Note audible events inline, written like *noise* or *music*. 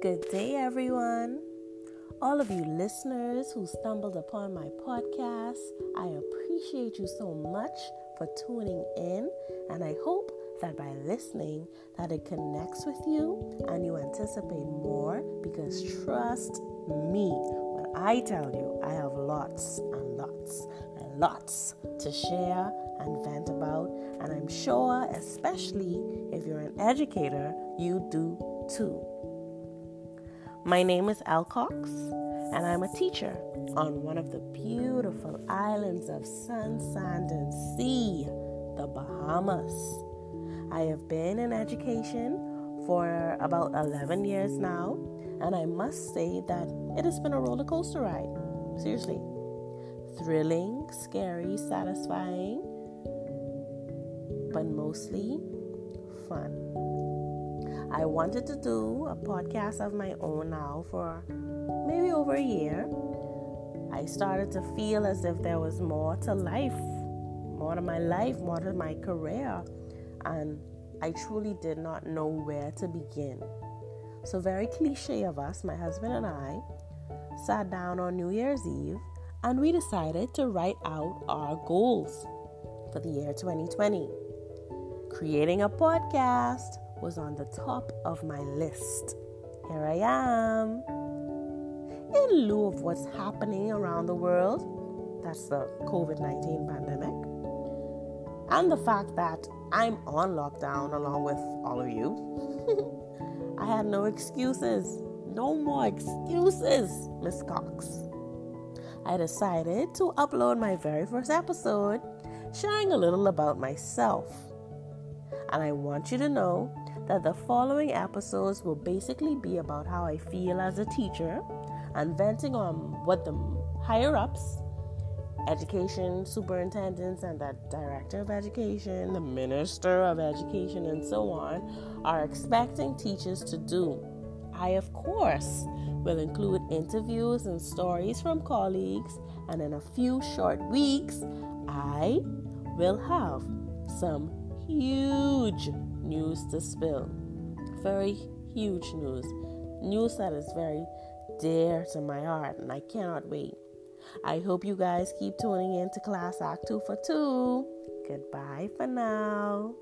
Good day, everyone. All of you listeners who stumbled upon my podcast, I appreciate you so much for tuning in, and I hope that by listening that it connects with you and you anticipate more because trust me when I tell you I have lots and lots and lots to share and vent about and I'm sure especially if you're an educator you do too. My name is Al Cox and I'm a teacher on one of the beautiful islands of sun, sand, and sea, the Bahamas. I have been in education for about 11 years now, and I must say that it has been a roller coaster ride. Seriously. Thrilling, scary, satisfying, but mostly fun. I wanted to do a podcast of my own now for maybe over a year. I started to feel as if there was more to life, more to my life, more to my career and I truly did not know where to begin. So, very cliche of us, my husband and I sat down on New Year's Eve and we decided to write out our goals for the year 2020. Creating a podcast was on the top of my list. Here I am. In lieu of what's happening around the world, that's the COVID 19 pandemic, and the fact that I'm on lockdown along with all of you. *laughs* I had no excuses. No more excuses, Miss Cox. I decided to upload my very first episode sharing a little about myself. And I want you to know that the following episodes will basically be about how I feel as a teacher and venting on what the higher ups education superintendents and the director of education, the minister of education, and so on are expecting teachers to do. I, of course, will include interviews and stories from colleagues, and in a few short weeks, I will have some huge news to spill. Very huge news. News that is very dear to my heart, and I cannot wait. I hope you guys keep tuning in to Class Act 2 for 2. Goodbye for now.